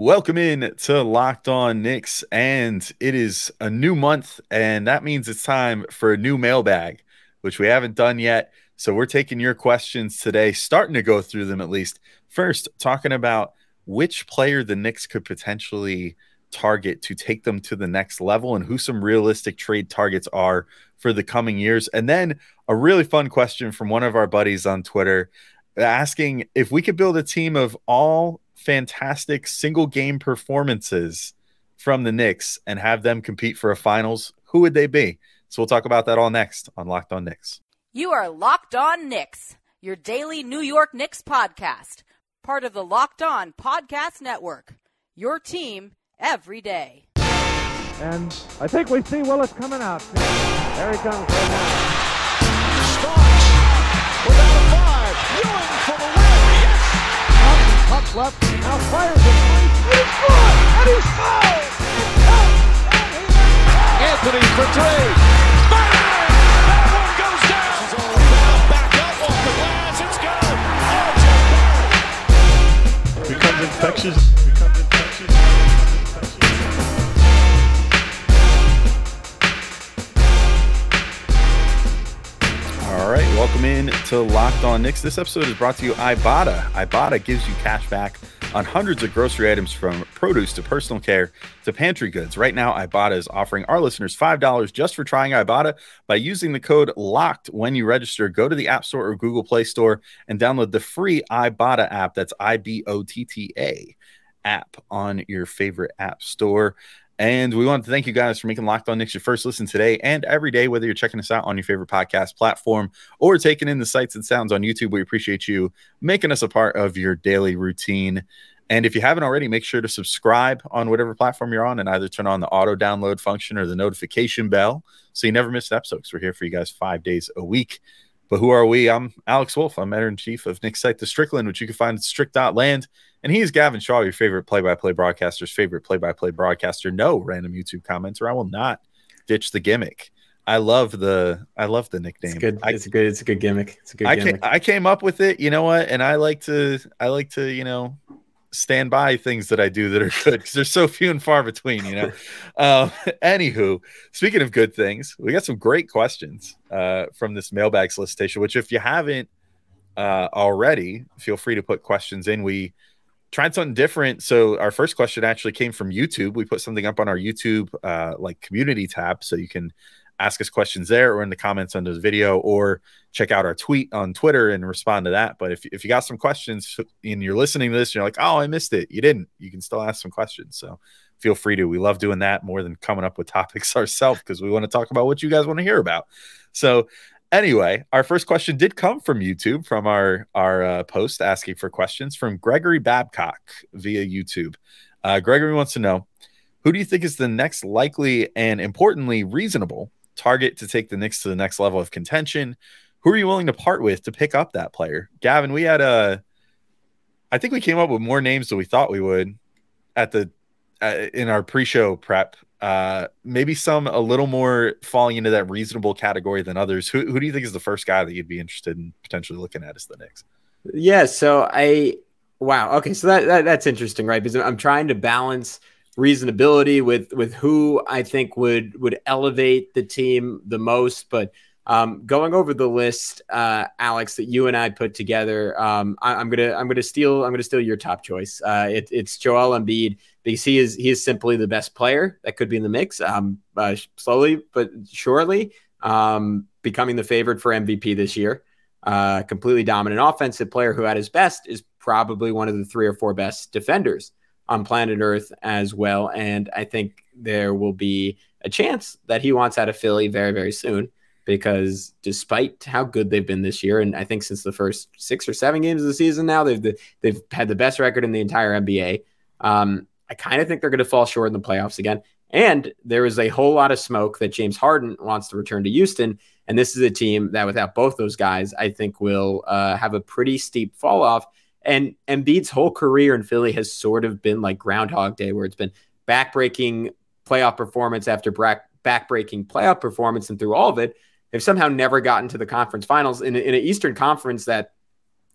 Welcome in to Locked On Knicks, and it is a new month, and that means it's time for a new mailbag, which we haven't done yet. So we're taking your questions today, starting to go through them at least. First, talking about which player the Knicks could potentially target to take them to the next level and who some realistic trade targets are for the coming years. And then a really fun question from one of our buddies on Twitter asking if we could build a team of all fantastic single game performances from the Knicks and have them compete for a finals, who would they be? So we'll talk about that all next on Locked On Knicks. You are Locked On Knicks, your daily New York Knicks podcast, part of the Locked On Podcast Network. Your team every day. And I think we see Willis coming out. There he comes right now. Starks without a five. Ewing for the win. Puck left, now fires it. And he's good! And he's fouled! Anthony for three. Bang! That one goes down. This is all about back up off the glass. It's good. RJ Barrett. becomes infectious. Becomes infectious. All right, welcome in to Locked On Knicks. This episode is brought to you by Ibotta. Ibotta gives you cash back on hundreds of grocery items from produce to personal care to pantry goods. Right now, Ibotta is offering our listeners $5 just for trying Ibotta by using the code LOCKED when you register. Go to the App Store or Google Play Store and download the free Ibotta app. That's I B O T T A app on your favorite app store. And we want to thank you guys for making Locked On Knicks your first listen today and every day, whether you're checking us out on your favorite podcast platform or taking in the sights and sounds on YouTube. We appreciate you making us a part of your daily routine. And if you haven't already, make sure to subscribe on whatever platform you're on and either turn on the auto download function or the notification bell so you never miss an episode because we're here for you guys five days a week. But who are we? I'm Alex Wolf. I'm editor in chief of Knicks site, The Strickland, which you can find at strick.land. And he's Gavin Shaw, your favorite play by play broadcaster's favorite play by play broadcaster. No random YouTube commenter. I will not ditch the gimmick. I love the I love the nickname. It's good. I, it's a good. It's a good gimmick. It's a good I gimmick. came, I came up with it. You know what? And I like to I like to you know stand by things that I do that are good because they're so few and far between. You know. uh, anywho, speaking of good things, we got some great questions uh, from this mailbag solicitation. Which, if you haven't uh, already, feel free to put questions in. We tried something different. So our first question actually came from YouTube. We put something up on our YouTube uh, like community tab, so you can ask us questions there or in the comments under the video, or check out our tweet on Twitter and respond to that. But if if you got some questions and you're listening to this, and you're like, oh, I missed it. You didn't. You can still ask some questions. So feel free to. We love doing that more than coming up with topics ourselves because we want to talk about what you guys want to hear about. So anyway, our first question did come from YouTube from our our uh, post asking for questions from Gregory Babcock via YouTube. Uh, Gregory wants to know who do you think is the next likely and importantly reasonable target to take the Knicks to the next level of contention? Who are you willing to part with to pick up that player? Gavin, we had a, I think we came up with more names than we thought we would at the uh, in our pre-show prep uh maybe some a little more falling into that reasonable category than others who, who do you think is the first guy that you'd be interested in potentially looking at as the Knicks yeah. So I. Wow. Okay. So that, that that's interesting, right? Because I'm trying to balance reasonability with with who I think would would elevate the team the most, but. Um, going over the list, uh, Alex, that you and I put together, um, I, am gonna I'm gonna steal I'm gonna steal your top choice. Uh, it, it's Joel Embiid because he is he is simply the best player that could be in the mix. Um, uh, slowly but surely, um, becoming the favorite for MVP this year. Uh, completely dominant offensive player who, at his best, is probably one of the three or four best defenders on planet Earth as well. And I think there will be a chance that he wants out of Philly very very soon because despite how good they've been this year, and I think since the first six or seven games of the season now, they've they've had the best record in the entire NBA. Um, I kind of think they're going to fall short in the playoffs again. And there is a whole lot of smoke that James Harden wants to return to Houston. And this is a team that, without both those guys, I think will uh, have a pretty steep fall off. And Embiid's whole career in Philly has sort of been like Groundhog Day, where it's been backbreaking playoff performance after backbreaking playoff performance. And through all of it, they've somehow never gotten to the conference finals in, in an Eastern Conference that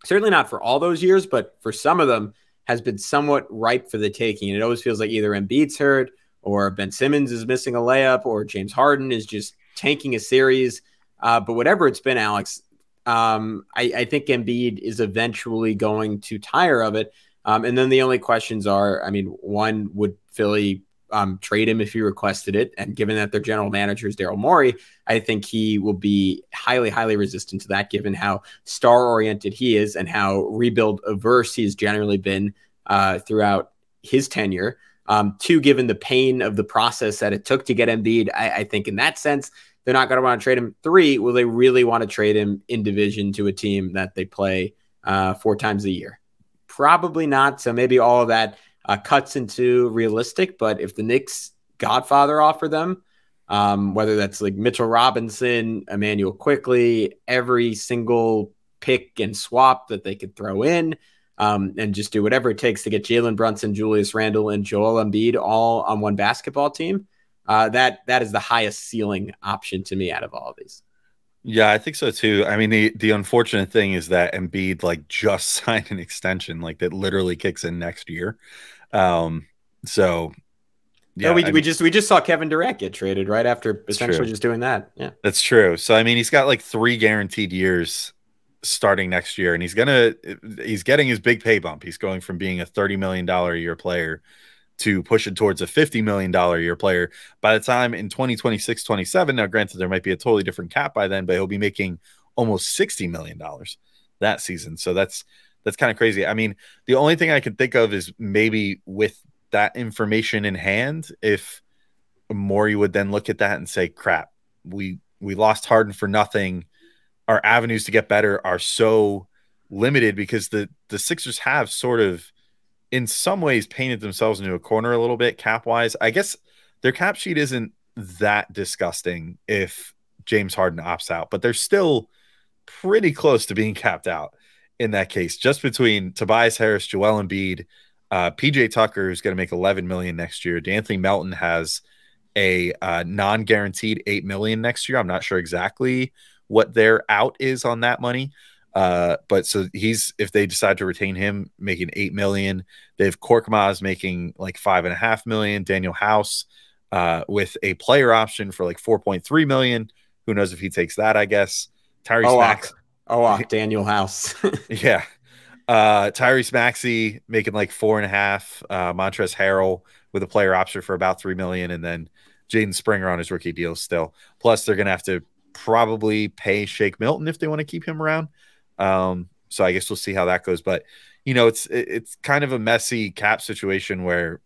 certainly not for all those years, but for some of them has been somewhat ripe for the taking. And it always feels like either Embiid's hurt or Ben Simmons is missing a layup or James Harden is just tanking a series. Uh, but whatever it's been, Alex, um, I, I, think Embiid is eventually going to tire of it. Um, and then the only questions are, I mean, one, would Philly um, trade him if he requested it? And given that their general manager is Daryl Morey, I think he will be highly, highly resistant to that, given how star oriented he is and how rebuild averse he's generally been uh, throughout his tenure. Um, two, given the pain of the process that it took to get Embiid, I, I think in that sense, they're not going to want to trade him. Three, will they really want to trade him in division to a team that they play uh, four times a year? Probably not. So maybe all of that uh, cuts into realistic. But if the Knicks Godfather offer them, um, whether that's like Mitchell Robinson, Immanuel Quickley, every single pick and swap that they could throw in, um, and just do whatever it takes to get Jalen Brunson, Julius Randle, and Joel Embiid all on one basketball team. Uh, that that is the highest ceiling option to me out of all of these. Yeah, I think so too. I mean, the the unfortunate thing is that Embiid like just signed an extension, like that literally kicks in next year. Um, so yeah, no, we, we just we just saw Kevin Durant get traded right after essentially true. just doing that. Yeah, that's true. So I mean, he's got like three guaranteed years starting next year, and he's gonna he's getting his big pay bump. He's going from being a thirty million dollar a year player to push it towards a fifty million dollar a year player. By the time in 2026, 27, now granted there might be a totally different cap by then, but he'll be making almost sixty million dollars that season. So that's that's kind of crazy. I mean, the only thing I can think of is maybe with that information in hand, if Morey would then look at that and say, "Crap, we we lost Harden for nothing." our avenues to get better are so limited because the the Sixers have sort of in some ways painted themselves into a corner a little bit cap wise. I guess their cap sheet isn't that disgusting if James Harden opts out, but they're still pretty close to being capped out in that case, just between Tobias Harris, Joel Embiid, uh, PJ Tucker, who's going to make 11 million next year. De'Anthony Melton has a uh, non-guaranteed 8 million next year. I'm not sure exactly what their out is on that money. Uh, but so he's if they decide to retain him, making eight million. They have Korkmaz making like five and a half million. Daniel House uh, with a player option for like four point three million. Who knows if he takes that? I guess Tyrese oh, Max. Oh, Danuel House. yeah. Uh, Tyrese Maxey making like four and a half. Uh, Montrezl Harrell with a player option for about three million, and then Jaden Springer on his rookie deal still. Plus, they're gonna have to probably pay Shake Milton if they want to keep him around. Um, so I guess we'll see how that goes. But you know, it's it's kind of a messy cap situation where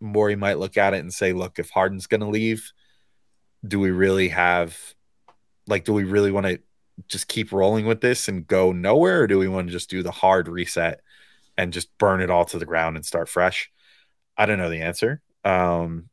Morey might look at it and say, "Look, if Harden's going to leave, do we really have like do we really want to just keep rolling with this and go nowhere, or do we want to just do the hard reset and just burn it all to the ground and start fresh?" I don't know the answer. Um,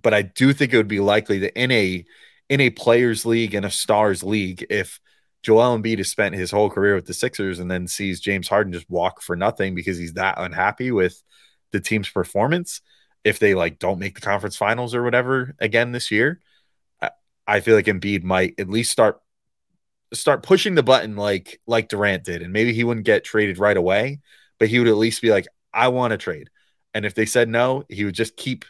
but I do think it would be likely that in a in a players league and a stars league if Joel Embiid has spent his whole career with the Sixers and then sees James Harden just walk for nothing because he's that unhappy with the team's performance. If they like don't make the conference finals or whatever again this year, I feel like Embiid might at least start start pushing the button like like Durant did, and maybe he wouldn't get traded right away, but he would at least be like, I want to trade. And if they said no, he would just keep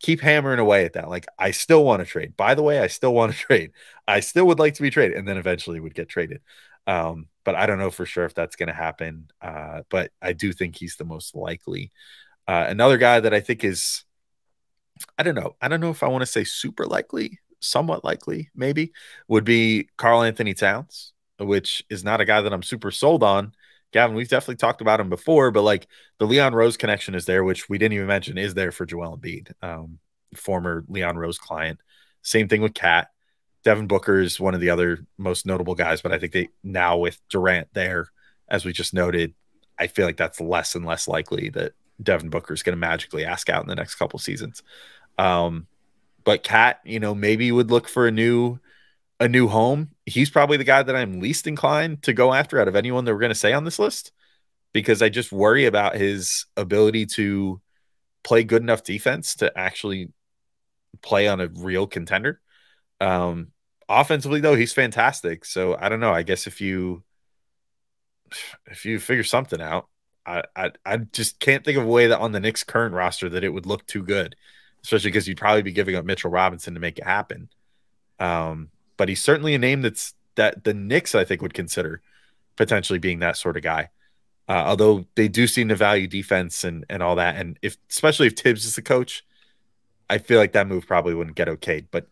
keep hammering away at that. Like, I still want to trade. By the way, I still want to trade. I still would like to be traded, and then eventually would get traded. Um, but I don't know for sure if that's going to happen. Uh, but I do think he's the most likely. Uh, another guy that I think is, I don't know. I don't know if I want to say super likely, somewhat likely, maybe, would be Karl-Anthony Towns, which is not a guy that I'm super sold on. Gavin, we've definitely talked about him before, but like the Leon Rose connection is there, which we didn't even mention is there for Joel Embiid, um, former Leon Rose client. Same thing with KAT. Devin Booker is one of the other most notable guys, but I think they now with Durant there, as we just noted, I feel like that's less and less likely that Devin Booker is going to magically ask out in the next couple seasons. Um, but KAT, you know, maybe would look for a new a new home, he's probably the guy that I'm least inclined to go after out of anyone that we're going to say on this list because I just worry about his ability to play good enough defense to actually play on a real contender. Um, offensively though, he's fantastic. So I don't know. I guess if you if you figure something out, I, I I just can't think of a way that on the Knicks current roster that it would look too good, especially because you'd probably be giving up Mitchell Robinson to make it happen. Um, but he's certainly a name that's that the Knicks I think would consider potentially being that sort of guy. Uh, although they do seem to value defense and and all that, and if especially if Tibbs is the coach, I feel like that move probably wouldn't get okayed. But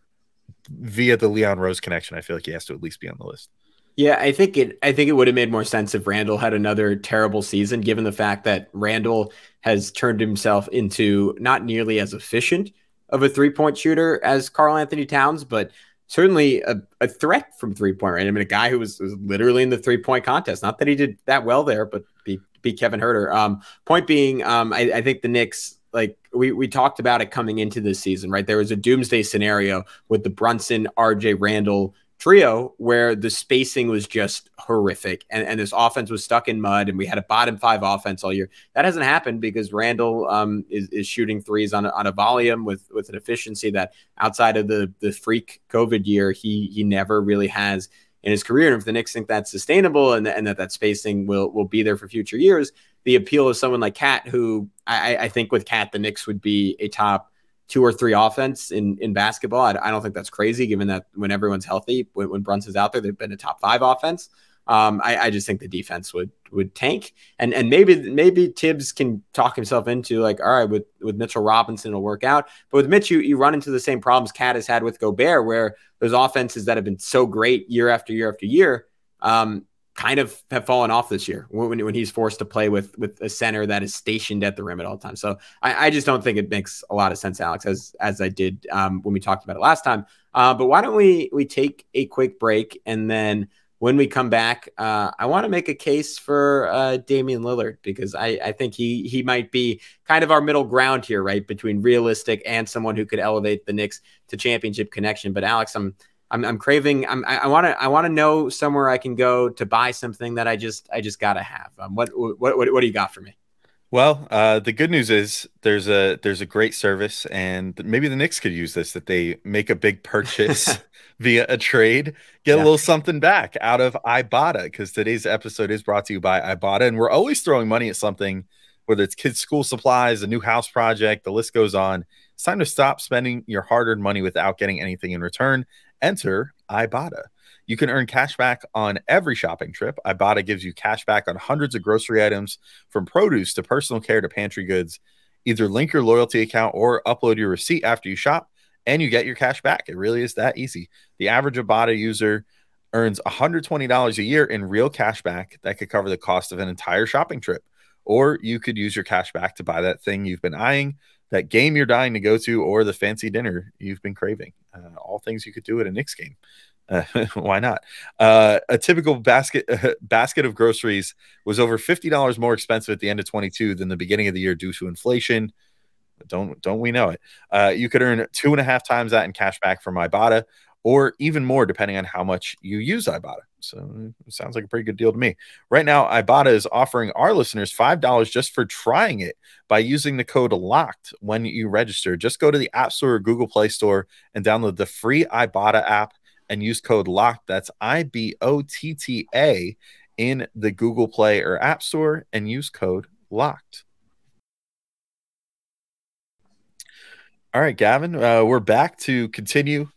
via the Leon Rose connection, I feel like he has to at least be on the list. Yeah, I think it. I think it would have made more sense if Randle had another terrible season, given the fact that Randle has turned himself into not nearly as efficient of a three point shooter as Karl-Anthony Towns, but certainly a, a threat from three point range. I mean, a guy who was, was literally in the three point contest. Not that he did that well there, but beat, beat Kevin Huerter. Um, point being, um, I, I think the Knicks like we we talked about it coming into this season, right? There was a doomsday scenario with the Brunson, RJ Randle trio where the spacing was just horrific and, and this offense was stuck in mud and we had a bottom five offense all year. That hasn't happened because Randle um, is, is shooting threes on a, on a volume with with an efficiency that outside of the the freak COVID year he he never really has in his career. And if the Knicks think that's sustainable and, and that that spacing will will be there for future years, the appeal of someone like KAT, who I, I think with KAT the Knicks would be a top two or three offense in in basketball. I, I, don't think that's crazy, given that when everyone's healthy, when, when Brunson's out there, they've been a top five offense. Um, I, I, just think the defense would would tank, and and maybe maybe Tibbs can talk himself into like, all right, with with Mitchell Robinson it'll work out, but with Mitch, you you run into the same problems KAT has had with Gobert, where those offenses that have been so great year after year after year, um, kind of have fallen off this year when, when he's forced to play with with a center that is stationed at the rim at all times. So I, I just don't think it makes a lot of sense, Alex, as as I did um, when we talked about it last time. Uh, but why don't we we take a quick break and then when we come back, uh, I want to make a case for uh, Damian Lillard because I, I think he he might be kind of our middle ground here, right, between realistic and someone who could elevate the Knicks to championship connection. But Alex, I'm I'm, I'm craving. I'm, I want to. I want to know somewhere I can go to buy something that I just. I just gotta have. Um, what, what, what, what do you got for me? Well, uh, the good news is there's a there's a great service, and maybe the Knicks could use this. That they make a big purchase via a trade, get yeah. a little something back out of Ibotta. Because today's episode is brought to you by Ibotta, and we're always throwing money at something, whether it's kids' school supplies, a new house project, the list goes on. It's time to stop spending your hard-earned money without getting anything in return enter Ibotta. You can earn cash back on every shopping trip. Ibotta gives you cash back on hundreds of grocery items from produce to personal care to pantry goods. Either link your loyalty account or upload your receipt after you shop and you get your cash back. It really is that easy. The average Ibotta user earns $120 a year in real cash back that could cover the cost of an entire shopping trip. Or you could use your cash back to buy that thing you've been eyeing that game you're dying to go to or the fancy dinner you've been craving. Uh, all things you could do at a Knicks game. Uh, why not? Uh, a typical basket basket of groceries was over fifty dollars more expensive at the end of 22 than the beginning of the year due to inflation. Don't don't we know it? Uh, you could earn two and a half times that in cash back from Ibotta, or even more depending on how much you use Ibotta. So it sounds like a pretty good deal to me. Right now, Ibotta is offering our listeners $5 just for trying it by using the code LOCKED when you register. Just go to the App Store or Google Play Store and download the free Ibotta app and use code LOCKED. That's I B O T T A in the Google Play or App Store and use code LOCKED. All right, Gavin, uh, we're back to continue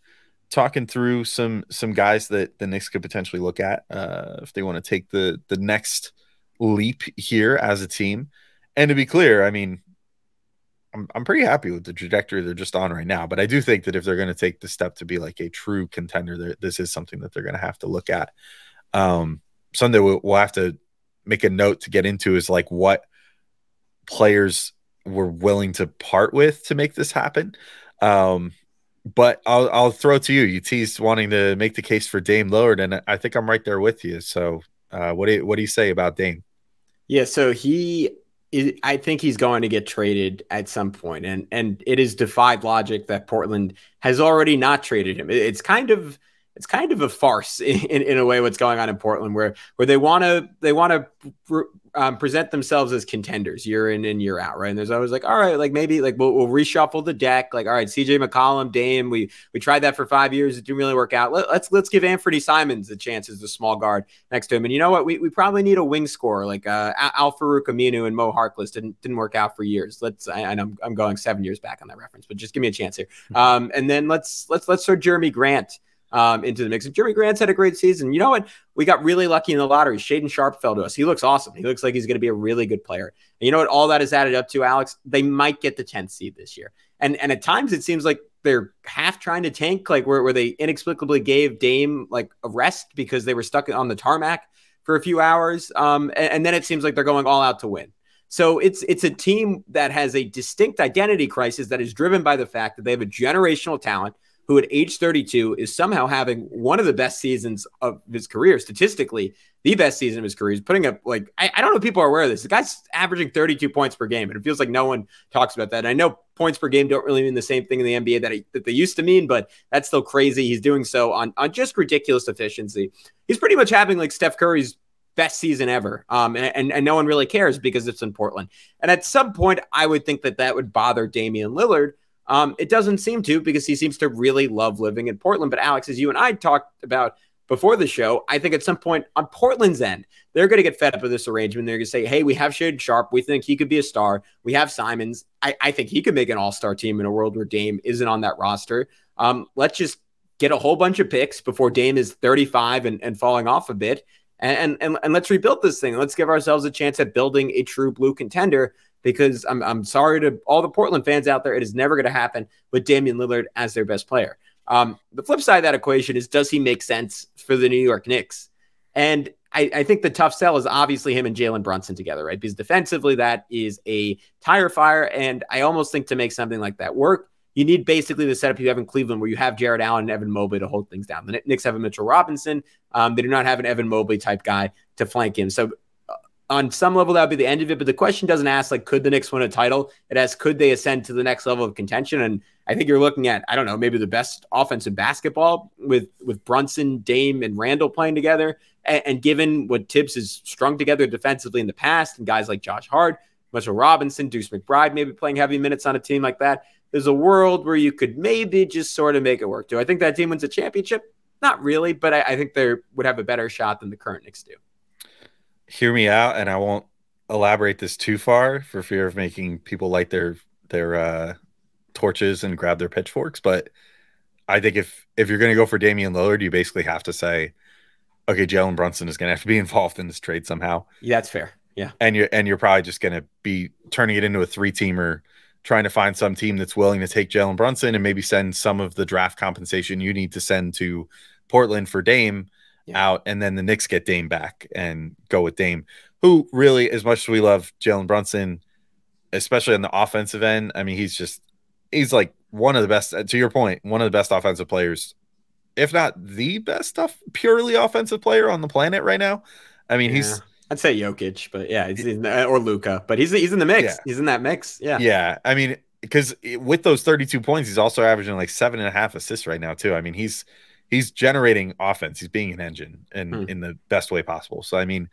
talking through some some guys that the Knicks could potentially look at uh, if they want to take the the next leap here as a team. And to be clear, I mean, I'm I'm pretty happy with the trajectory they're just on right now. But I do think that if they're going to take the step to be like a true contender, this is something that they're going to have to look at. Um, Sunday we'll, we'll have to make a note to get into is like what players were willing to part with to make this happen. Um, but I'll I'll throw it to you. You teased wanting to make the case for Dame Lillard, and I think I'm right there with you. So, uh, what do you, what do you say about Dame? Yeah, so he, I think he's going to get traded at some point, and and it is defied logic that Portland has already not traded him. It's kind of it's kind of a farce in, in, in a way what's going on in Portland where where they want to they want to um, present themselves as contenders year in and year out, right? And there's always like, all right, like maybe like we'll, we'll reshuffle the deck. Like, all right, CJ McCollum, Dame, we we tried that for five years, it didn't really work out. Let, us let's, let's give Anfernee Simons a chance as the small guard next to him. And you know what? We, we probably need a wing scorer like uh, Al-Farouq Aminu and Mo Harkless didn't didn't work out for years. Let's I, know I'm, I'm going seven years back on that reference, but just give me a chance here. Hmm. Um, and then let's let's let's throw Jerami Grant um, into the mix. And Jerami Grant's had a great season. You know what? We got really lucky in the lottery. Shaedon Sharpe fell to us. He looks awesome. He looks like he's going to be a really good player. And you know what? All that is added up to, Alex. They might get the 10th seed this year. And and at times it seems like they're half trying to tank, like where, where they inexplicably gave Dame like a rest because they were stuck on the tarmac for a few hours. Um, and, and then it seems like they're going all out to win. So it's it's a team that has a distinct identity crisis that is driven by the fact that they have a generational talent who at age 32 is somehow having one of the best seasons of his career, statistically, the best season of his career. He's putting up like I, I, don't know if people are aware of this. The guy's averaging 32 points per game, and it feels like no one talks about that. And I know points per game don't really mean the same thing in the NBA that, that they used to mean, but that's still crazy. He's doing so on on just ridiculous efficiency. He's pretty much having like Steph Curry's best season ever. Um, and, and, and no one really cares because it's in Portland. And at some point, I would think that that would bother Damian Lillard um, it doesn't seem to because he seems to really love living in Portland. But Alex, as you and I talked about before the show, I think at some point on Portland's end, they're going to get fed up with this arrangement. They're going to say, hey, we have Shaedon Sharpe. We think he could be a star. We have Simons. I, I think he could make an all star team in a world where Dame isn't on that roster. Um, let's just get a whole bunch of picks before Dame is 35 and, and falling off a bit. And, and, and let's rebuild this thing. Let's give ourselves a chance at building a true blue contender because I'm, I'm sorry to all the Portland fans out there. It is never going to happen with Damian Lillard as their best player. Um, the flip side of that equation is does he make sense for the New York Knicks? And I, I think the tough sell is obviously him and Jalen Brunson together, right? Because defensively, that is a tire fire. And I almost think to make something like that work, you need basically the setup you have in Cleveland where you have Jarrett Allen and Evan Mobley to hold things down. The Knicks have a Mitchell Robinson. Um, they do not have an Evan Mobley type guy to flank him. So on some level that would be the end of it. But the question doesn't ask like could the Knicks win a title? It asks could they ascend to the next level of contention? And I think you're looking at I don't know maybe the best offensive basketball with with Brunson, Dame, and Randle playing together. And, and given what Tibbs has strung together defensively in the past, and guys like Josh Hart, Mitchell Robinson, Deuce McBride, maybe playing heavy minutes on a team like that. There's a world where you could maybe just sort of make it work. Do I think that team wins a championship? Not really, but I, I think they would have a better shot than the current Knicks do hear me out, and I won't elaborate this too far for fear of making people light their their uh, torches and grab their pitchforks. But I think if if you're going to go for Damian Lillard, you basically have to say, okay, Jalen Brunson is going to have to be involved in this trade somehow. Yeah, that's fair. Yeah, and you're and you're probably just going to be turning it into a three teamer, trying to find some team that's willing to take Jalen Brunson and maybe send some of the draft compensation you need to send to Portland for Dame yeah. out, and then the Knicks get Dame back and go with Dame, who really, as much as we love Jalen Brunson, especially on the offensive end, I mean, he's just he's like one of the best. To your point, one of the best offensive players, if not the best stuff, purely offensive player on the planet right now. I mean, yeah. he's. I'd say Jokic, but yeah, or Luka, but he's he's in the mix. Yeah. He's in that mix. Yeah. Yeah. I mean, because with those 32 points, he's also averaging like seven and a half assists right now, too. I mean, he's he's generating offense. He's being an engine and hmm. in the best way possible. So I mean,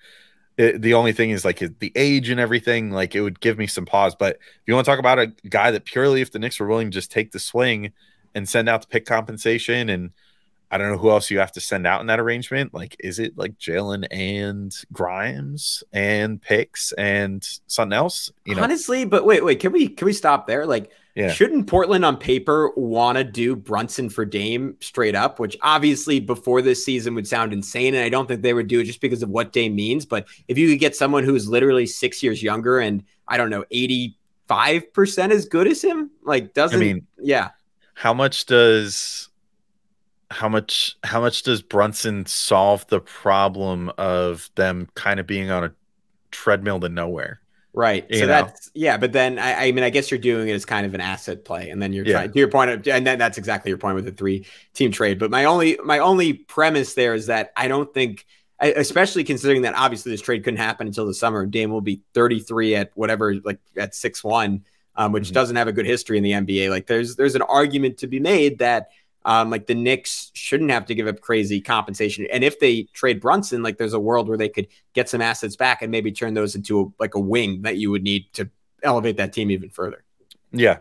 it, the only thing is like the age and everything. Like it would give me some pause. But if you want to talk about a guy that purely, if the Knicks were willing to just take the swing and send out the pick compensation and I don't know who else you have to send out in that arrangement. Like, is it like Jalen and Grimes and picks and something else? You know, honestly, but wait, wait, can we can we stop there? Like, yeah. Shouldn't Portland on paper want to do Brunson for Dame straight up, which obviously before this season would sound insane. And I don't think they would do it just because of what Dame means. But if you could get someone who's literally six years younger and I don't know, 85% as good as him, like doesn't, I mean, yeah. How much does, how much, how much does Brunson solve the problem of them kind of being on a treadmill to nowhere? Right. so know? that's yeah, but then I, I, mean I guess you're doing it as kind of an asset play, and then you're yeah. trying to your point of, and then that's exactly your point with the three team trade. But my only my only premise there is that I don't think especially considering that obviously this trade couldn't happen until the summer. Dame will be 33 at whatever, like at six one, um, which mm-hmm. doesn't have a good history in the NBA. Like there's there's an argument to be made that um, like the Knicks shouldn't have to give up crazy compensation. And if they trade Brunson, like there's a world where they could get some assets back and maybe turn those into a, like a wing that you would need to elevate that team even further. Yeah.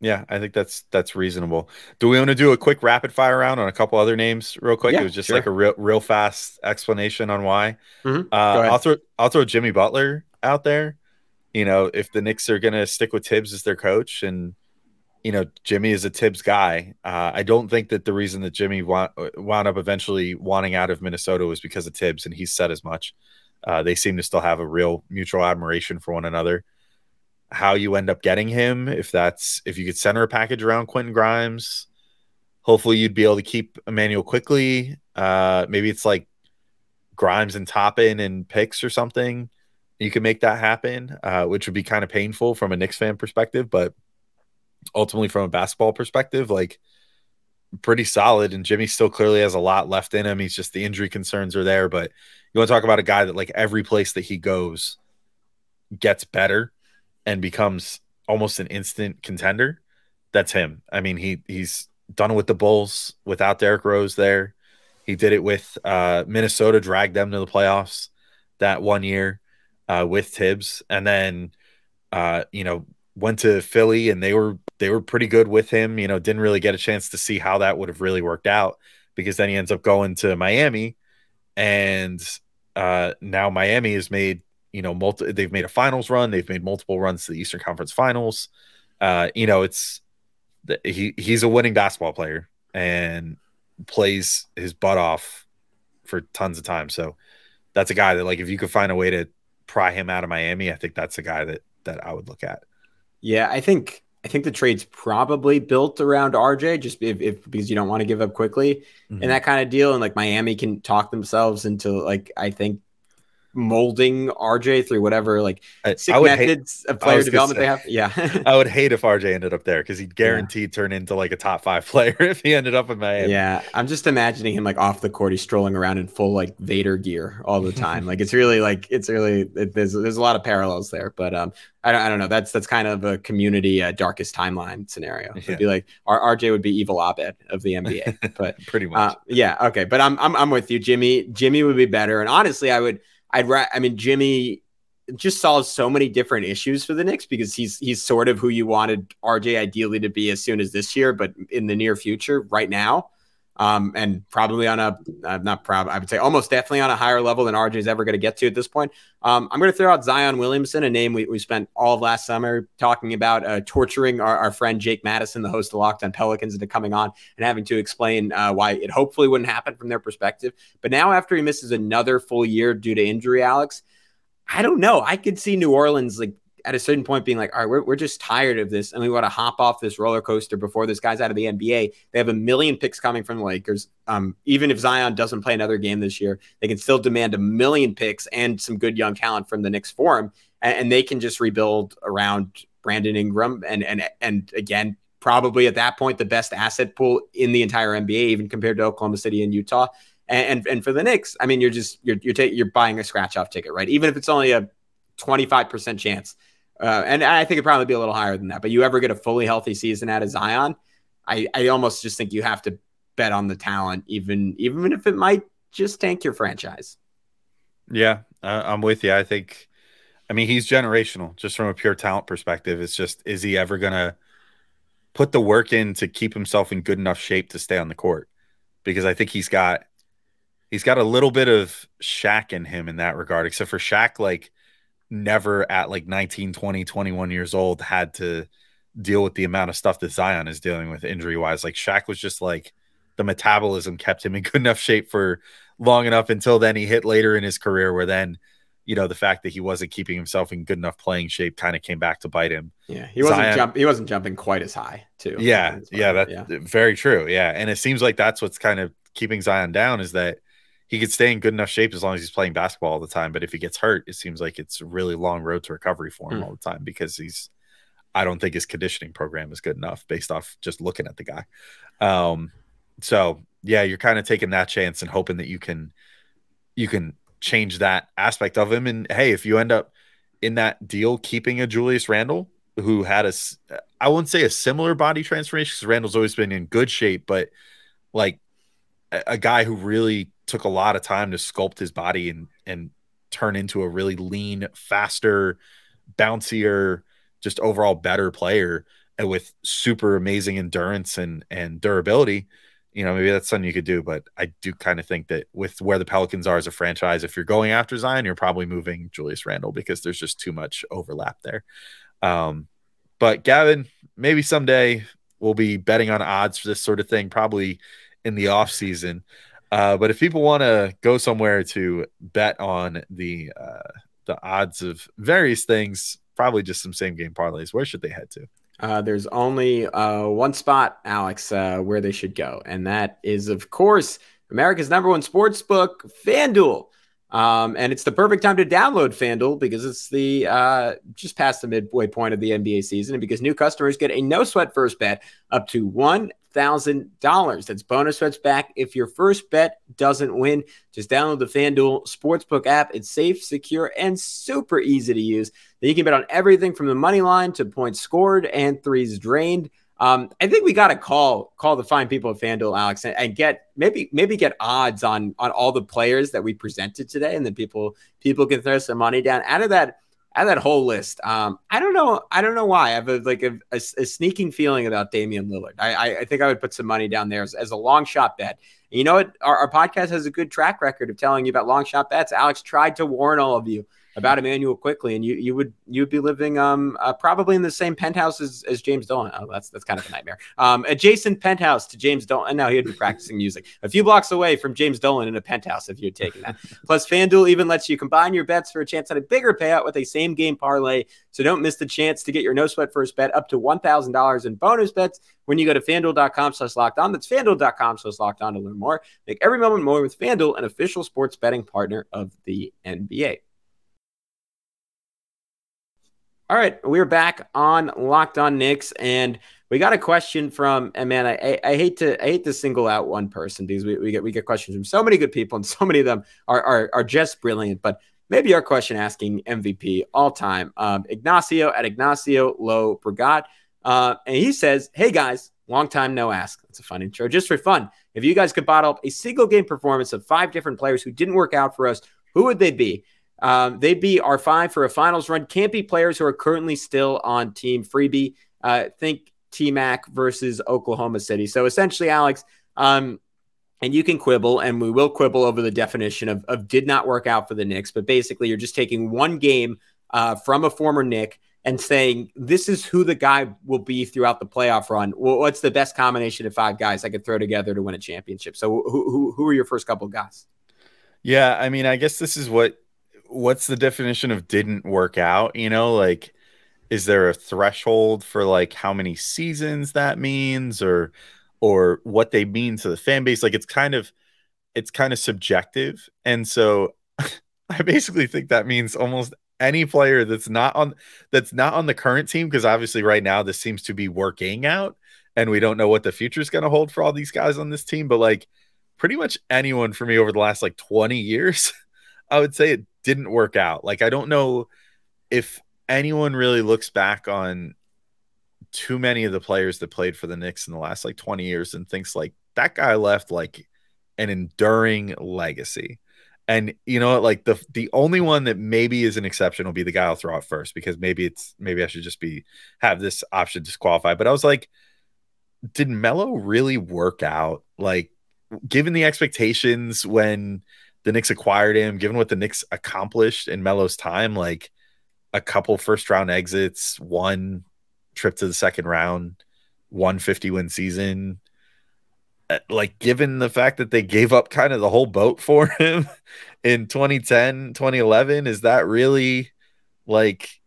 Yeah, I think that's that's reasonable. Do we want to do a quick rapid fire round on a couple other names real quick? Yeah, it was just sure. like a real real fast explanation on why. Mhm. Uh. I'll throw I'll throw Jimmy Butler out there. You know, if the Knicks are going to stick with Tibbs as their coach, and you know Jimmy is a Tibbs guy, uh, I don't think that the reason that Jimmy wa- wound up eventually wanting out of Minnesota was because of Tibbs, and he said as much. Uh, they seem to still have a real mutual admiration for one another. How you end up getting him, if that's if you could center a package around Quentin Grimes, hopefully you'd be able to keep Immanuel Quickley. Uh, maybe it's like Grimes and Toppin and picks or something. You can make that happen, uh, which would be kind of painful from a Knicks fan perspective, but ultimately from a basketball perspective, like pretty solid. And Jimmy still clearly has a lot left in him. He's just the injury concerns are there. But you want to talk about a guy that like every place that he goes gets better and becomes almost an instant contender. That's him. I mean, he he's done it with the Bulls without Derrick Rose there. He did it with uh, Minnesota, dragged them to the playoffs that one year uh, with Tibbs, and then uh, you know went to Philly, and they were they were pretty good with him. You know, didn't really get a chance to see how that would have really worked out because then he ends up going to Miami, and uh, now Miami has made you know multi they've made a finals run, they've made multiple runs to the Eastern Conference Finals. Uh, you know, it's he he's a winning basketball player and plays his butt off for tons of time. So that's a guy that like if you could find a way to pry him out of Miami, I think that's a guy that that I would look at. Yeah, I think I think the trade's probably built around RJ just if, if because you don't want to give up Quickley Mhm. and that kind of deal. And like Miami can talk themselves into like I think molding RJ through whatever like I, would hate methods of player development they have. Yeah. I would hate if RJ ended up there because he'd guaranteed turn into like a top five player if he ended up in Miami. Yeah, I'm just imagining him like off the court. He's strolling around in full like Vader gear all the time. like it's really like it's really it, there's there's a lot of parallels there. But um, I don't I don't know. That's that's kind of a community uh, darkest timeline scenario. It'd Yeah. be like R- RJ would be evil Abed of the NBA. But pretty much. uh, yeah, okay. But I'm I'm I'm with you, Jimmy. Jimmy would be better. And honestly, I would I'd ra- I mean Jimmy just solves so many different issues for the Knicks because he's he's sort of who you wanted RJ ideally to be as soon as this year, but in the near future, right now, um, and probably on a uh, not proud, I would say almost definitely on a higher level than RJ is ever going to get to at this point. Um, I'm going to throw out Zion Williamson, a name we, we spent all of last summer talking about, uh, torturing our, our friend Jake Madison, the host of Locked on Pelicans, into coming on and having to explain uh, why it hopefully wouldn't happen from their perspective. But now, after he misses another full year due to injury, Alex, I don't know. I could see New Orleans like at a certain point being like, all right, we're, we're just tired of this and we want to hop off this roller coaster before this guy's out of the NBA. They have a million picks coming from the Lakers. Um, even if Zion doesn't play another game this year, they can still demand a million picks and some good young talent from the Knicks for him. And, and they can just rebuild around Brandon Ingram and and and again, probably at that point the best asset pool in the entire NBA, even compared to Oklahoma City and Utah. And and, and for the Knicks, I mean, you're just you're you're, ta- you're buying a scratch off ticket, right? Even if it's only a 25% chance. Uh, and I think it'd probably be a little higher than that. But you ever get a fully healthy season out of Zion, I, I almost just think you have to bet on the talent, even even if it might just tank your franchise. Yeah, uh, I'm with you. I think, I mean, he's generational just from a pure talent perspective. It's just, is he ever going to put the work in to keep himself in good enough shape to stay on the court? Because I think he's got, he's got a little bit of Shaq in him in that regard, except for Shaq, like, never at like 19, 20, 21 years old had to deal with the amount of stuff that Zion is dealing with injury wise. Like, Shaq was just like, the metabolism kept him in good enough shape for long enough until then he hit later in his career where then you know the fact that he wasn't keeping himself in good enough playing shape kind of came back to bite him Yeah, he wasn't Zion- jump, he wasn't jumping quite as high too. yeah That's yeah that's very true yeah and it seems like that's what's kind of keeping zion down is that he could stay in good enough shape as long as he's playing basketball all the time but if he gets hurt it seems like it's a really long road to recovery for him Hmm. all the time because he's i don't think his conditioning program is good enough based off just looking at the guy um so yeah you're kind of taking that chance and hoping that you can you can change that aspect of him. And hey, if you end up in that deal keeping a Julius Randle who had a I wouldn't say a similar body transformation because Randle's always been in good shape, but like a, a guy who really took a lot of time to sculpt his body and and turn into a really lean, faster, bouncier, just overall better player and with super amazing endurance and and durability. You know, maybe that's something you could do, but I do kind of think that with where the Pelicans are as a franchise, if you're going after Zion, you're probably moving Julius Randle because there's just too much overlap there. Um, but Gavin, maybe someday we'll be betting on odds for this sort of thing, probably in the off season. Uh, but if people want to go somewhere to bet on the uh, the odds of various things, probably just some same game parlays, where should they head to? Uh, there's only uh, one spot, Alex, uh, where they should go, and that is, of course, America's number one sports book, FanDuel. Um, and it's the perfect time to download FanDuel because it's the uh, just past the midway point of the NBA season, and because new customers get a no sweat first bet up to one thousand dollars. That's bonus bets back if your first bet doesn't win. Just download the FanDuel Sportsbook app. It's safe, secure, and super easy to use. Then you can bet on everything from the money line to points scored and threes drained. Um, I think we got to call call the fine people at FanDuel, Alex, and, and, get maybe maybe get odds on on all the players that we presented today, and then people people can throw some money down. Out of that out of that whole list, um, I don't know I don't know why I have a, like a, a, a sneaking feeling about Damian Lillard. I, I, I think I would put some money down there as, as a long shot bet. And you know what? Our, our podcast has a good track record of telling you about long shot bets. Alex tried to warn all of you about Immanuel Quickley, and you you would you'd be living um uh, probably in the same penthouse as, as James Dolan. Oh, that's that's kind of a nightmare. Um, adjacent penthouse to James Dolan, and now he'd be practicing music a few blocks away from James Dolan in a penthouse if you're taking that. Plus, FanDuel even lets you combine your bets for a chance at a bigger payout with a same game parlay. So don't miss the chance to get your no sweat first bet up to one thousand dollars in bonus bets when you go to fanduel.com slash locked on. That's fanduel.com slash locked on to learn more. Make every moment more with FanDuel, an official sports betting partner of the NBA. All right, we're back on Locked On Knicks, and we got a question from. And man, I, I hate to I hate to single out one person because we, we get we get questions from so many good people, and so many of them are are, are just brilliant. But maybe our question asking MVP all time, um, Ignacio at Ignacio Low Brigade, uh, and he says, "Hey guys, long time no ask. That's a fun intro. Just for fun, if you guys could bottle up a single game performance of five different players who didn't work out for us, who would they be?" Um, they'd be our five for a finals run. Can't be players who are currently still on Team Freebie. Uh, think T Mac versus Oklahoma City. So essentially, Alex, um, and you can quibble, and we will quibble over the definition of, of did not work out for the Knicks. But basically, you're just taking one game uh, from a former Knick and saying this is who the guy will be throughout the playoff run. What's the best combination of five guys I could throw together to win a championship? So, who who, who are your first couple guys? Yeah, I mean, I guess this is what what's the definition of didn't work out? You know, like is there a threshold for like how many seasons that means or or what they mean to the fan base? Like it's kind of it's kind of subjective. And so I basically think that means almost any player that's not on that's not on the current team because obviously right now this seems to be working out and we don't know what the future is going to hold for all these guys on this team but like pretty much anyone for me over the last like 20 years I would say it didn't work out. Like I don't know if anyone really looks back on too many of the players that played for the Knicks in the last like 20 years and thinks like that guy left like an enduring legacy. And you know like the the only one that maybe is an exception will be the guy I'll throw out first because maybe it's maybe I should just be have this option disqualified. But I was like, did Melo really work out? Like given the expectations when the Knicks acquired him, given what the Knicks accomplished in Melo's time, like a couple first round exits, one trip to the second round, 150 win season. Uh, like, given the fact that they gave up kind of the whole boat for him in 2010, 2011, is that really like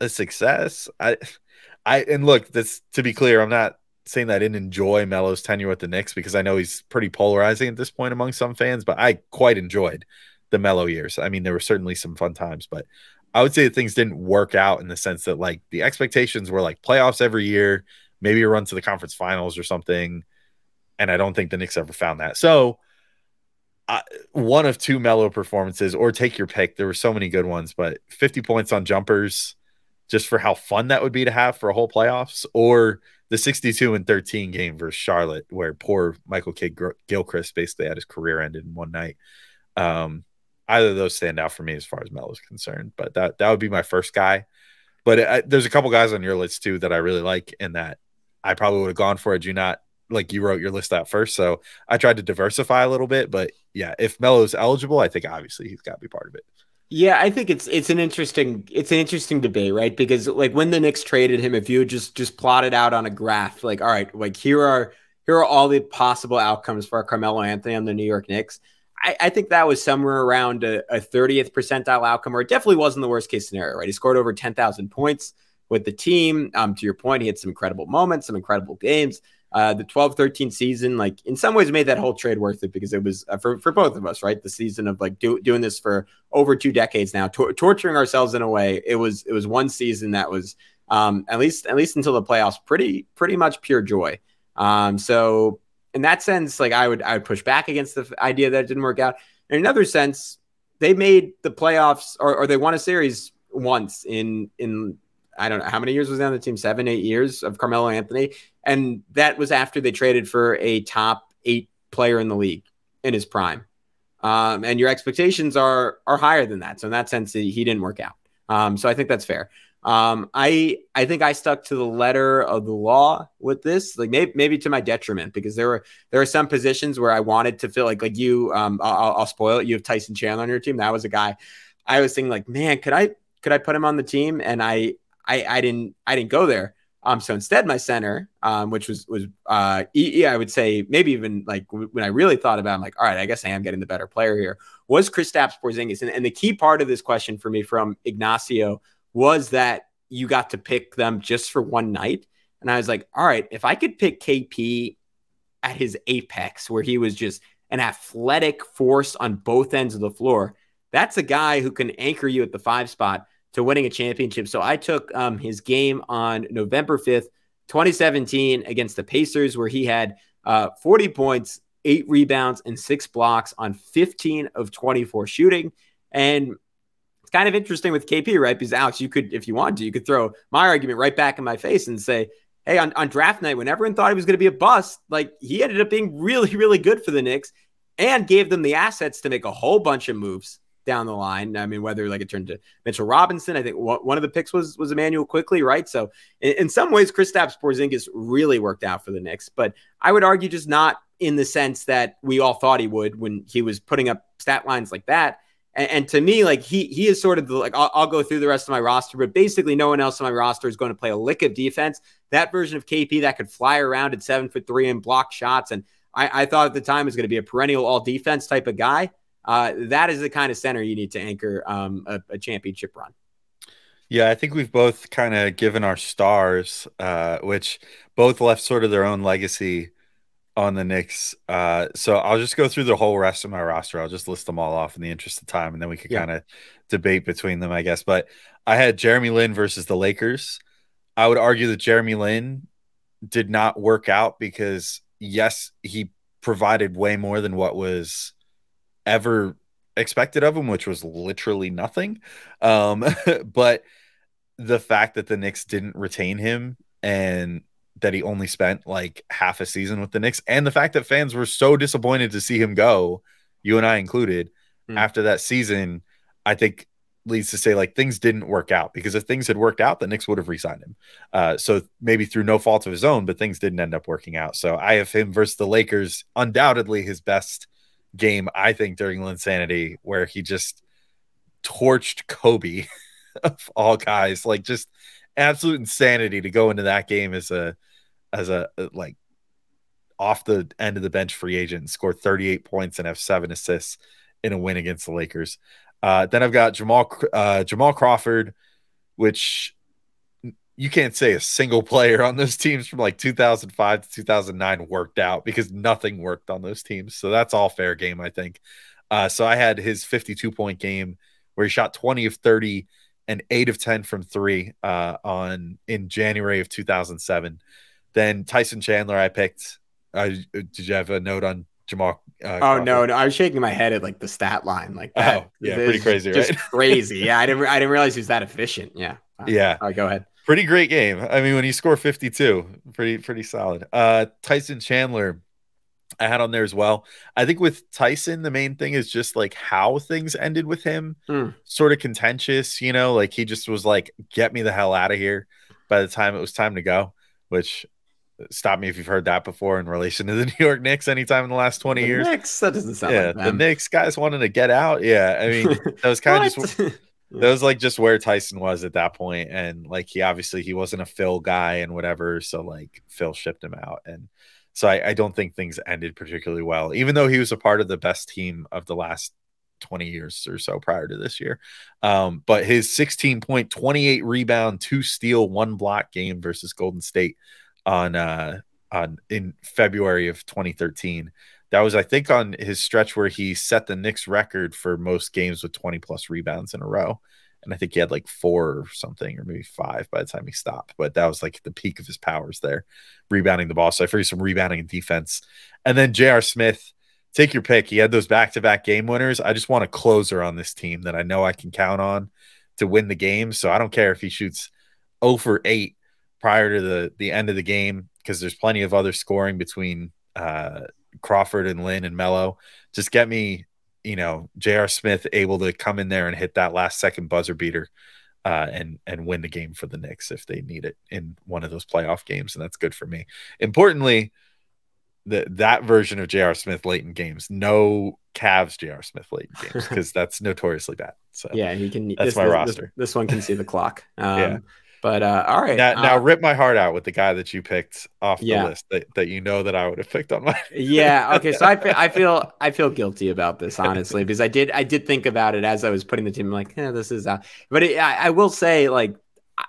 a success? I, I, and look, this to be clear, I'm not saying that I didn't enjoy Melo's tenure with the Knicks because I know he's pretty polarizing at this point among some fans, but I quite enjoyed the Melo years. I mean, there were certainly some fun times, but I would say that things didn't work out in the sense that like the expectations were like playoffs every year, maybe a run to the conference finals or something. And I don't think the Knicks ever found that. So, one of two Melo performances, or take your pick. There were so many good ones, but 50 points on jumpers just for how fun that would be to have for a whole playoffs, or the 62 and 13 game versus Charlotte, where poor Michael K. Gilchrist basically had his career ended in one night. Um, either of those stand out for me as far as Melo is concerned, but that that would be my first guy. But I, there's a couple guys on your list too that I really like, and that I probably would have gone for. Had you not like you wrote your list out first, so I tried to diversify a little bit. But yeah, if Melo's eligible, I think obviously he's got to be part of it. Yeah, I think it's it's an interesting it's an interesting debate, right? Because like when the Knicks traded him, if you just just plotted out on a graph, like all right, like here are here are all the possible outcomes for Carmelo Anthony on the New York Knicks. I, I think that was somewhere around a, a 30th percentile outcome, or it definitely wasn't the worst case scenario, right? He scored over 10,000 points with the team. Um, to your point, he had some incredible moments, some incredible games. Uh, the 12 13 season, like in some ways, made that whole trade worth it because it was uh, for, for both of us, right? The season of like do, doing this for over two decades now, to- torturing ourselves in a way. It was it was one season that was um, at least at least until the playoffs, pretty pretty much pure joy. Um, so in that sense, like I would I would push back against the idea that it didn't work out. In another sense, they made the playoffs or, or they won a series once in in I don't know how many years was on the team, seven, eight years of Carmelo Anthony. And that was after they traded for a top eight player in the league in his prime. Um, and your expectations are are higher than that. So in that sense, he didn't work out. Um, so I think that's fair. Um, I I think I stuck to the letter of the law with this, like maybe maybe to my detriment, because there were there are some positions where I wanted to feel like like you. Um, I'll, I'll spoil it. You have Tyson Chandler on your team. That was a guy I was thinking like, man, could I could I put him on the team? And I I, I didn't I didn't go there. Um, so instead, my center, um, which was was uh, EE, I would say maybe even like when I really thought about, it, I'm like, all right, I guess I am getting the better player here. Was Kristaps Porzingis, and, and the key part of this question for me from Ignacio was that you got to pick them just for one night, and I was like, all right, if I could pick KP at his apex, where he was just an athletic force on both ends of the floor, that's a guy who can anchor you at the five spot to winning a championship. So I took um, his game on November 5th, 2017, against the Pacers, where he had uh, 40 points, eight rebounds, and six blocks on 15 of 24 shooting. And it's kind of interesting with KP, right? Because Alex, you could, if you wanted to, you could throw my argument right back in my face and say, hey, on, on draft night, when everyone thought he was going to be a bust, like he ended up being really, really good for the Knicks and gave them the assets to make a whole bunch of moves down the line. I mean, whether like it turned to Mitchell Robinson, I think one of the picks was was Immanuel Quickley, right? So in, in some ways, Kristaps Porzingis really worked out for the Knicks, but I would argue just not in the sense that we all thought he would when he was putting up stat lines like that. And, and to me, like he he is sort of the like I'll, I'll, go through the rest of my roster, but basically no one else on my roster is going to play a lick of defense. That version of KP that could fly around at seven foot three and block shots, and I, I thought at the time was going to be a perennial all defense type of guy uh, that is the kind of center you need to anchor um, a, a, championship run. Yeah, I think we've both kind of given our stars, uh, which both left sort of their own legacy on the Knicks. Uh, so I'll just go through the whole rest of my roster. I'll just list them all off in the interest of time, and then we could yeah. kind of debate between them, I guess. But I had Jeremy Lin versus the Lakers. I would argue that Jeremy Lin did not work out because yes, he provided way more than what was ever expected of him, which was literally nothing. Um, but the fact that the Knicks didn't retain him and that he only spent like half a season with the Knicks, and the fact that fans were so disappointed to see him go, you and I included, mm. after that season, I think leads to say like things didn't work out because if things had worked out, the Knicks would have re-signed him. Uh, so maybe through no fault of his own, but things didn't end up working out. So I have him versus the Lakers, undoubtedly his best game, I think, during Linsanity, where he just torched Kobe of all guys. Like just absolute insanity to go into that game as a as a like off the end of the bench free agent and score 38 points and have seven assists in a win against the Lakers. Uh, then I've got Jamal uh, Jamal Crawford, which you can't say a single player on those teams from like 2005 to 2009 worked out because nothing worked on those teams. So that's all fair game, I think. Uh, so I had his 52 point game where he shot 20 of 30 and 8 of 10 from 3 uh, on in January of 2007. Then Tyson Chandler I picked. Uh, did you have a note on Jamal? Uh, oh no, no, I was shaking my head at like the stat line, like that. Oh, yeah, pretty crazy, just right? crazy. Yeah, I didn't, I didn't realize he was that efficient. Yeah, yeah. All right, go ahead. Pretty great game. I mean, when you score 52, pretty pretty solid. Uh Tyson Chandler I had on there as well. I think with Tyson, the main thing is just like how things ended with him, Hmm. sort of contentious, you know, like he just was like, get me the hell out of here by the time it was time to go, which uh, stop me if you've heard that before in relation to the New York Knicks anytime in the last 20 The years. Knicks, that doesn't sound yeah, like the. Knicks guys wanted to get out. Yeah, I mean, that was kind of just? That was like just where Tyson was at that point, and like he obviously he wasn't a Phil guy and whatever, so like Phil shipped him out, and so I, I don't think things ended particularly well, even though he was a part of the best team of the last 20 years or so prior to this year. Um, but his 16 point, 28 rebound, two steal, one block game versus Golden State on uh on in February of 2013. That was, I think, on his stretch where he set the Knicks record for most games with 20 plus rebounds in a row. And I think he had like four or something, or maybe five by the time he stopped. But that was like the peak of his powers there, rebounding the ball. So I figured some rebounding and defense. And then J.R. Smith, take your pick. He had those back to back game winners. I just want a closer on this team that I know I can count on to win the game. So I don't care if he shoots 0 for 8 prior to the, the end of the game, because there's plenty of other scoring between uh, Crawford and Lin and Melo. Just get me, you know, J.R. Smith able to come in there and hit that last second buzzer beater uh, and and win the game for the Knicks if they need it in one of those playoff games, and that's good for me. Importantly, the, that version of J.R. Smith late in games, no Cavs J.R. Smith late in games because that's notoriously bad. So yeah, he can. That's this, my this- roster. This, one can see the clock. Um, Yeah. But uh, all right. now, now uh, rip my heart out with the guy that you picked off the list that, that you know that I would have picked on my yeah okay so I feel, I feel i feel guilty about this honestly because i did i did think about it as i was putting the team like yeah this is uh but it, I, I will say like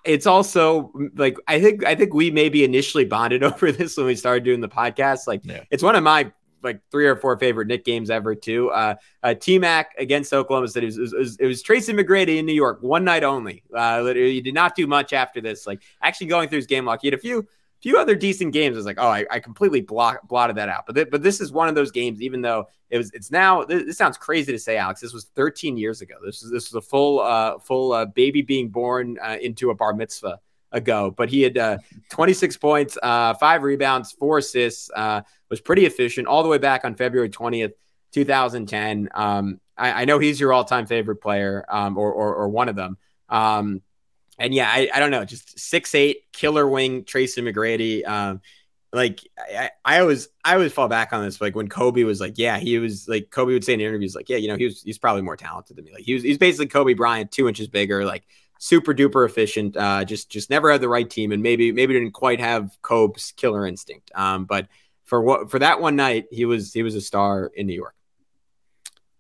it's also like i think i think we maybe initially bonded over this when we started doing the podcast like Yeah. it's one of my like three or four favorite Knick games ever too. Uh, uh T-Mac against Oklahoma City. It was, it was, it was Tracy McGrady in New York, one night only. Uh, literally, he did not do much after this. Like actually going through his game log, he had a few few other decent games. I was like, oh, I, I completely block, blotted that out. But th- but this is one of those games. Even though it was, it's now. This, this sounds crazy to say, Alex. This was 13 years ago. This is this was a full uh full uh, baby being born uh, into a bar mitzvah ago. But he had uh, 26 points, uh, five rebounds, four assists. Uh, was pretty efficient all the way back on February 20th, 2010. Um, I, I know he's your all-time favorite player, um, or, or or one of them. Um, and yeah, I, I don't know, just six eight killer wing Tracy McGrady. Um, like I, I always I always fall back on this. Like when Kobe was like, yeah, he was like Kobe would say in interviews, like, yeah, you know, he was he's probably more talented than me. Like he was he's basically Kobe Bryant, two inches bigger, like super duper efficient. Uh, just just never had the right team, and maybe maybe didn't quite have Kobe's killer instinct. Um, but for what for that one night, he was he was a star in New York.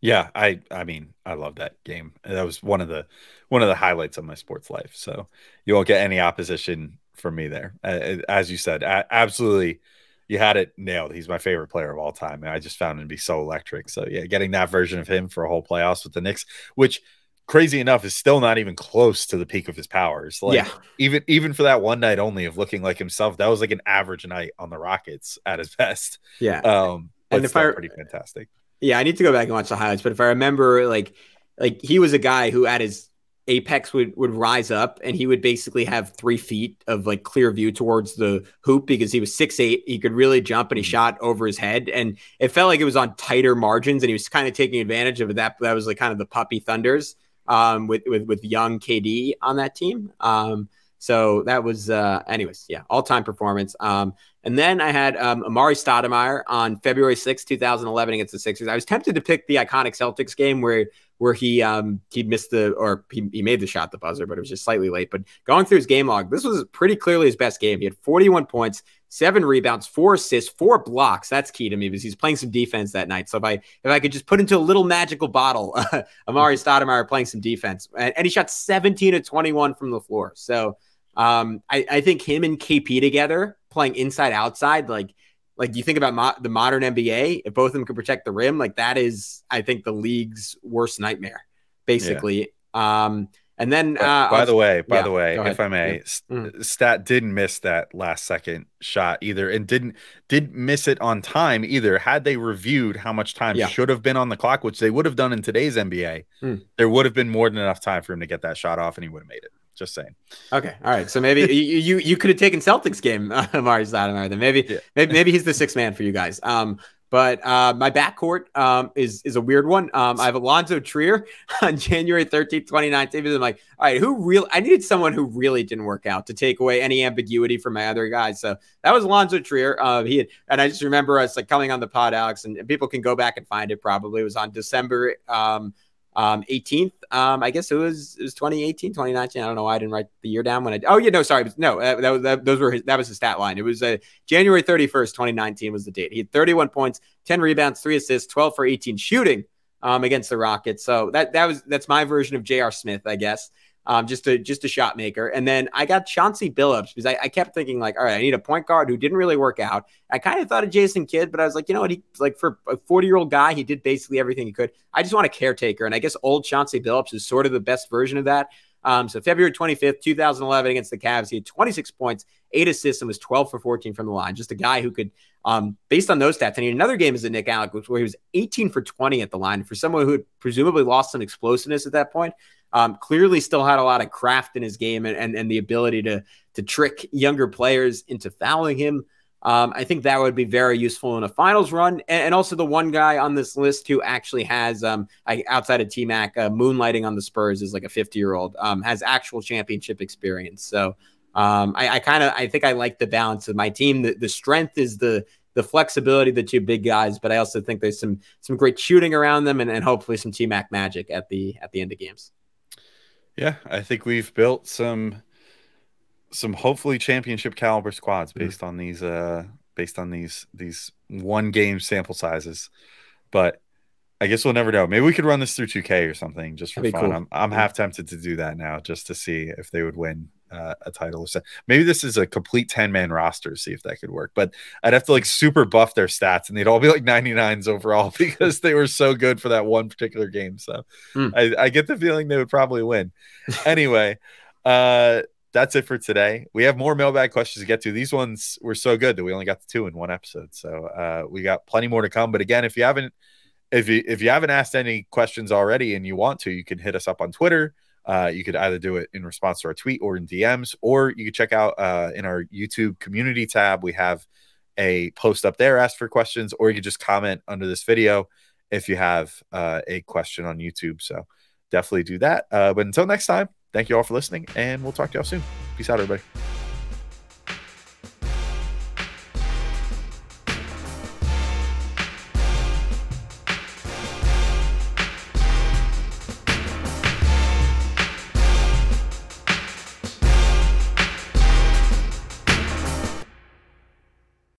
Yeah, I I mean, I love that game. That was one of the one of the highlights of my sports life. So you won't get any opposition from me there. As you said, absolutely, you had it nailed. He's my favorite player of all time, and I just found him to be so electric. So yeah, getting that version of him for a whole playoffs with the Knicks, which crazy enough is still not even close to the peak of his powers. Like yeah, even even for that one night only of looking like himself, that was like an average night on the Rockets at his best. yeah. Um, And if I- pretty fantastic. Yeah, I need to go back and watch the highlights. But if I remember, like, like he was a guy who at his apex would would rise up and he would basically have three feet of like clear view towards the hoop because he was six eight. He could really jump and he shot over his head, and it felt like it was on tighter margins, and he was kind of taking advantage of that. That was like kind of the puppy thunders um, with with with young KD on that team. Um, so that was, uh, anyways, yeah, all time performance. Um, and then I had um, Amar'e Stoudemire on February 6, 2011 against the Sixers. I was tempted to pick the iconic Celtics game where where he um, he missed the or he, he made the shot the buzzer, but it was just slightly late. But going through his game log, this was pretty clearly his best game. He had 41 points, seven rebounds, four assists, four blocks. That's key to me because he's playing some defense that night. So if I if I could just put into a little magical bottle, Amar'e Stoudemire playing some defense, and, and he shot 17 to 21 from the floor. So um, I, I think him and KP together playing inside outside, like like you think about mo- the modern NBA, if both of them could protect the rim, like that is, I think, the league's worst nightmare, basically. Um, and then, By, uh, by the way, by yeah, the way, if. I may, Mm. Stat didn't miss that last second shot either, and didn't didn't miss it on time either. Had they reviewed how much time Yeah. should have been on the clock, which they would have done in today's NBA, Mm. there would have been more than enough time for him to get that shot off, and he would have made it. Just saying. Okay, all right. So maybe you you, you could have taken Celtics game, uh, Amar'e Stoudemire. Then maybe, Yeah. maybe maybe he's the sixth man for you guys. Um, but uh, my backcourt um, is is a weird one. Um, I have Alonzo Trier on January 13th, 2019. I'm like, all right, who real? I needed someone who really didn't work out to take away any ambiguity from my other guys. So that was Alonzo Trier. Uh, he had, and I just remember us like coming on the pod, Alex, and, people can go back and find it. Probably it was on December um, um, 18th. Um, I guess it was it was 2018, 2019. I don't know why I didn't write the year down when I. Oh yeah, no, sorry, no, that, was- that, those were his, that was his stat line. It was uh, January 31st, 2019 was the date. He had 31 points, 10 rebounds, three assists, 12 for 18 shooting um, against the Rockets. So that that was that's my version of J.R. Smith, I guess. Um, just a just a shot maker, and then I got Chauncey Billups because I, I kept thinking like, all right, I need a point guard who didn't really work out. I kind of thought of Jason Kidd, but I was like, you know what? He like for a 40 year old guy, he did basically everything he could. I just want a caretaker, and I guess old Chauncey Billups is sort of the best version of that. Um, so February 25th, 2011, against the Cavs, he had 26 points, eight assists, and was 12 for 14 from the line. Just a guy who could, um, based on those stats, and he another game as a Knick Alec, where he was 18 for 20 at the line. For someone who had presumably lost some explosiveness at that point, um, clearly still had a lot of craft in his game and, and, and the ability to to trick younger players into fouling him. Um, I think that would be very useful in a finals run. And, and also the one guy on this list who actually has, um, I, outside of T Mac, uh, moonlighting on the Spurs is like a 50 year old, um, has actual championship experience. So um, I, I kind of, I think I like the balance of my team. The, the strength is the, the flexibility, of the two big guys, but I also think there's some, some great shooting around them and, and hopefully some T Mac magic at the, at the end of games. Yeah, I think we've built some some hopefully championship caliber squads Mhm. based on these uh based on these these one game sample sizes. But I guess we'll never know. Maybe we could run this through 2K or something just for fun. cool. I'm I'm half tempted to do that now just to see if they would win uh, a title or so. Maybe this is a complete 10 man roster, see if that could work. But I'd have to like super buff their stats and they'd all be like 99s overall because they were so good for that one particular game. So Hmm. I, I get the feeling they would probably win. anyway, uh that's it for today. We have more mailbag questions to get to. These ones were so good that we only got to two in one episode. So uh, we got plenty more to come. But again, if you haven't if you if you haven't asked any questions already and you want to, you can hit us up on Twitter. Uh, you could either do it in response to our tweet or in DMs, or you can check out uh, in our YouTube community tab. We have a post up there, ask for questions, or you can just comment under this video if you have uh, a question on YouTube. So definitely do that. Uh, but until next time, thank you all for listening, and we'll talk to y'all soon. Peace out, everybody.